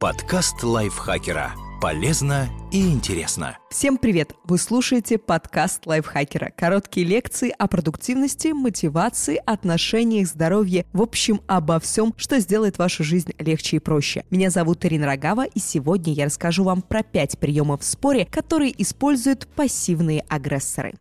Подкаст лайфхакера. Полезно и интересно. Всем привет! Вы слушаете подкаст лайфхакера. Короткие лекции о продуктивности, мотивации, отношениях, здоровье. В общем, обо всем, что сделает вашу жизнь легче и проще. Меня зовут Ирина Рогава, и сегодня я расскажу вам про пять приемов в споре, которые используют пассивные агрессоры.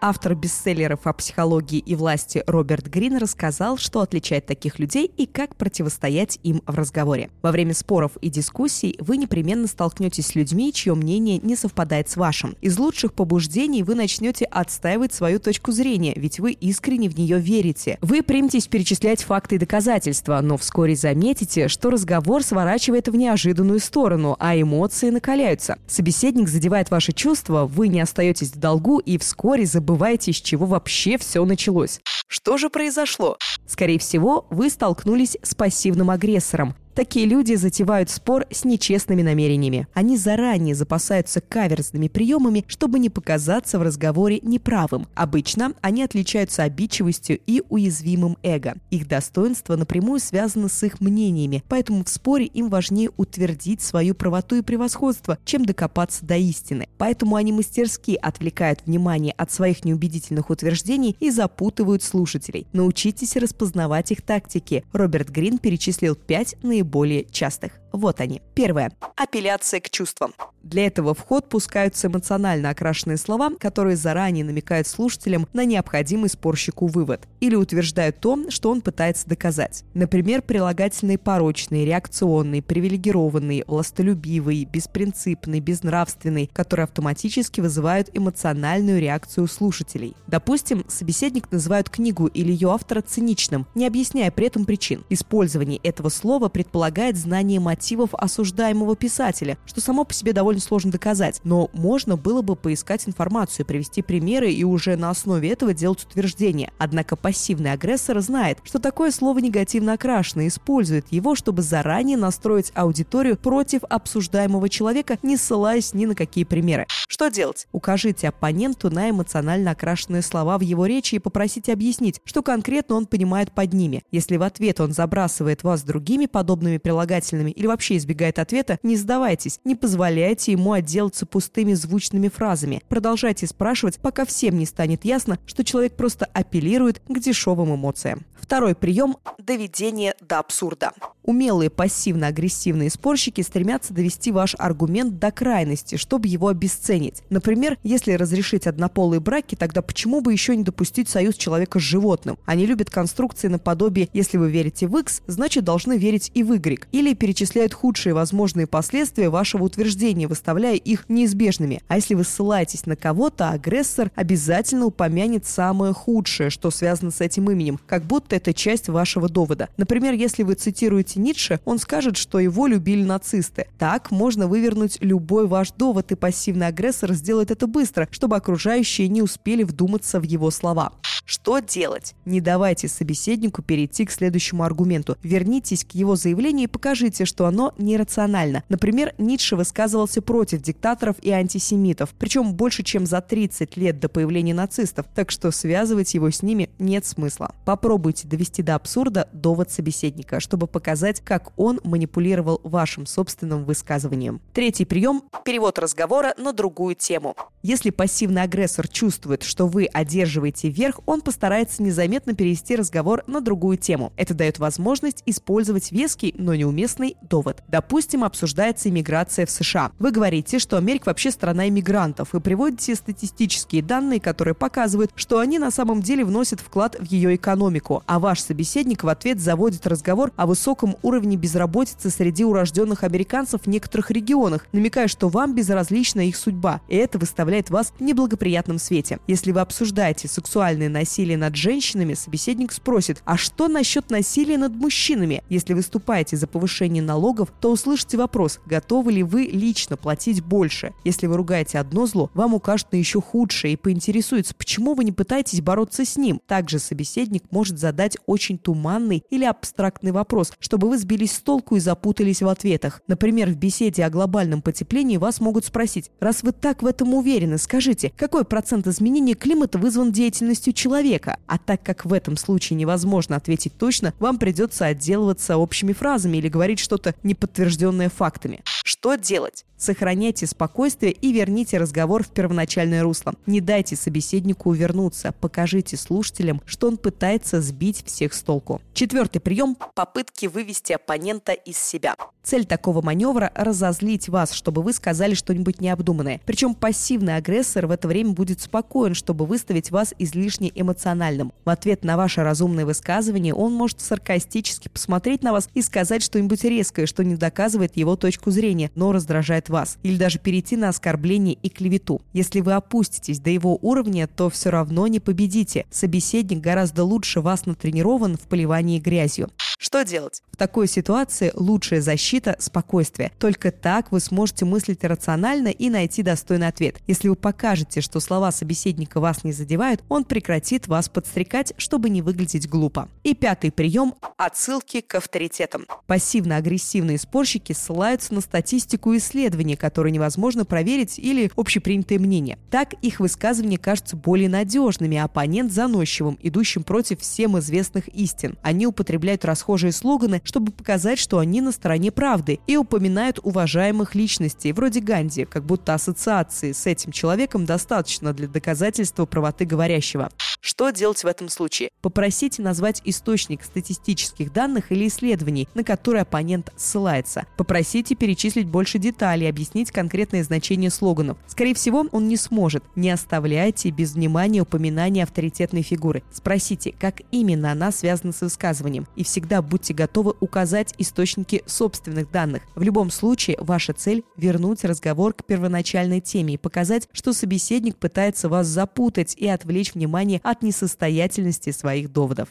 Автор бестселлеров о психологии и власти Роберт Грин рассказал, что отличает таких людей и как противостоять им в разговоре. Во время споров и дискуссий вы непременно столкнетесь с людьми, чье мнение не совпадает с вашим. Из лучших побуждений вы начнете отстаивать свою точку зрения, ведь вы искренне в нее верите. Вы приметесь перечислять факты и доказательства, но вскоре заметите, что разговор сворачивает в неожиданную сторону, а эмоции накаляются. Собеседник задевает ваши чувства, вы не остаетесь в долгу и вскоре забываете забываете, с чего вообще все началось. Что же произошло? Скорее всего, вы столкнулись с пассивным агрессором, Такие люди затевают спор с нечестными намерениями. Они заранее запасаются каверзными приемами, чтобы не показаться в разговоре неправым. Обычно они отличаются обидчивостью и уязвимым эго. Их достоинство напрямую связано с их мнениями, поэтому в споре им важнее утвердить свою правоту и превосходство, чем докопаться до истины. Поэтому они мастерски отвлекают внимание от своих неубедительных утверждений и запутывают слушателей. Научитесь распознавать их тактики. Роберт Грин перечислил пять наиболее наиболее частых. Вот они. Первое. Апелляция к чувствам. Для этого в ход пускаются эмоционально окрашенные слова, которые заранее намекают слушателям на необходимый спорщику вывод или утверждают то, что он пытается доказать. Например, прилагательные порочные, реакционные, привилегированные, властолюбивые, беспринципные, безнравственные, которые автоматически вызывают эмоциональную реакцию слушателей. Допустим, собеседник называют книгу или ее автора циничным, не объясняя при этом причин. Использование этого слова предполагает знание мотива мотивов осуждаемого писателя, что само по себе довольно сложно доказать. Но можно было бы поискать информацию, привести примеры и уже на основе этого делать утверждения. Однако пассивный агрессор знает, что такое слово негативно окрашено и использует его, чтобы заранее настроить аудиторию против обсуждаемого человека, не ссылаясь ни на какие примеры. Что делать? Укажите оппоненту на эмоционально окрашенные слова в его речи и попросите объяснить, что конкретно он понимает под ними. Если в ответ он забрасывает вас другими подобными прилагательными или вообще избегает ответа, не сдавайтесь, не позволяйте ему отделаться пустыми звучными фразами. Продолжайте спрашивать, пока всем не станет ясно, что человек просто апеллирует к дешевым эмоциям. Второй прием – доведение до абсурда. Умелые пассивно-агрессивные спорщики стремятся довести ваш аргумент до крайности, чтобы его обесценить. Например, если разрешить однополые браки, тогда почему бы еще не допустить союз человека с животным? Они любят конструкции наподобие «если вы верите в X, значит должны верить и в Y». Или перечисляют худшие возможные последствия вашего утверждения, выставляя их неизбежными. А если вы ссылаетесь на кого-то, агрессор обязательно упомянет самое худшее, что связано с этим именем, как будто это часть вашего довода. Например, если вы цитируете Ницше, он скажет, что его любили нацисты. Так можно вывернуть любой ваш довод, и пассивный агрессор сделает это быстро, чтобы окружающие не успели вдуматься в его слова. Что делать? Не давайте собеседнику перейти к следующему аргументу. Вернитесь к его заявлению и покажите, что оно нерационально. Например, Ницше высказывался против диктаторов и антисемитов, причем больше, чем за 30 лет до появления нацистов, так что связывать его с ними нет смысла. Попробуйте довести до абсурда довод собеседника, чтобы показать, как он манипулировал вашим собственным высказыванием. Третий прием – перевод разговора на другую тему. Если пассивный агрессор чувствует, что вы одерживаете верх, он постарается незаметно перевести разговор на другую тему. Это дает возможность использовать веский, но неуместный довод. Допустим, обсуждается иммиграция в США. Вы говорите, что Америка вообще страна иммигрантов и приводите статистические данные, которые показывают, что они на самом деле вносят вклад в ее экономику, а ваш собеседник в ответ заводит разговор о высоком уровне безработицы среди урожденных американцев в некоторых регионах, намекая, что вам безразлична их судьба, и это выставляет вас в неблагоприятном свете. Если вы обсуждаете сексуальное насилие над женщинами, собеседник спросит, а что насчет насилия над мужчинами? Если выступаете за повышение налогов, налогов, то услышите вопрос, готовы ли вы лично платить больше. Если вы ругаете одно зло, вам укажут на еще худшее и поинтересуются, почему вы не пытаетесь бороться с ним. Также собеседник может задать очень туманный или абстрактный вопрос, чтобы вы сбились с толку и запутались в ответах. Например, в беседе о глобальном потеплении вас могут спросить, раз вы так в этом уверены, скажите, какой процент изменения климата вызван деятельностью человека? А так как в этом случае невозможно ответить точно, вам придется отделываться общими фразами или говорить что-то неподтвержденное фактами. Что делать? Сохраняйте спокойствие и верните разговор в первоначальное русло. Не дайте собеседнику увернуться, покажите слушателям, что он пытается сбить всех с толку. Четвертый прием – попытки вывести оппонента из себя. Цель такого маневра – разозлить вас, чтобы вы сказали что-нибудь необдуманное. Причем пассивный агрессор в это время будет спокоен, чтобы выставить вас излишне эмоциональным. В ответ на ваше разумное высказывание он может саркастически посмотреть на вас и сказать что-нибудь резкое, что не доказывает его точку зрения, но раздражает вас, или даже перейти на оскорбление и клевету. Если вы опуститесь до его уровня, то все равно не победите. Собеседник гораздо лучше вас натренирован в поливании грязью. Что делать? В такой ситуации лучшая защита – спокойствие. Только так вы сможете мыслить рационально и найти достойный ответ. Если вы покажете, что слова собеседника вас не задевают, он прекратит вас подстрекать, чтобы не выглядеть глупо. И пятый прием – отсылки к авторитетам. Пассивно-агрессивные спорщики ссылаются на статистику исследований, которые невозможно проверить или общепринятое мнение. Так их высказывания кажутся более надежными, а оппонент заносчивым, идущим против всем известных истин. Они употребляют расхожие слоганы, чтобы показать, что они на стороне правды, и упоминают уважаемых личностей, вроде Ганди, как будто ассоциации с этим человеком достаточно для доказательства правоты говорящего. Что делать в этом случае? Попросите назвать источник статистических данных или исследований, на которые оппонент ссылается. Попросите перечислить больше деталей, объяснить конкретное значение слоганов. Скорее всего, он не сможет. Не оставляйте без внимания упоминания авторитетной фигуры. Спросите, как именно она связана с высказыванием. И всегда будьте готовы указать источники собственных данных. В любом случае, ваша цель – вернуть разговор к первоначальной теме и показать, что собеседник пытается вас запутать и отвлечь внимание от несостоятельности своих доводов.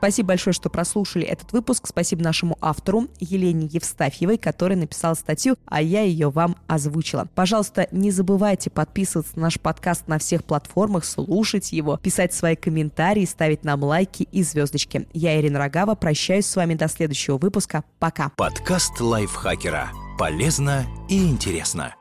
Спасибо большое, что прослушали этот выпуск. Спасибо нашему автору Елене Евстафьевой, которая написала статью, а я ее вам озвучила. Пожалуйста, не забывайте подписываться на наш подкаст на всех платформах, слушать его, писать свои комментарии, ставить нам лайки и звездочки. Я Ирина Рогава, прощаюсь с вами до следующего выпуска. Пока. Подкаст лайфхакера. Полезно и интересно.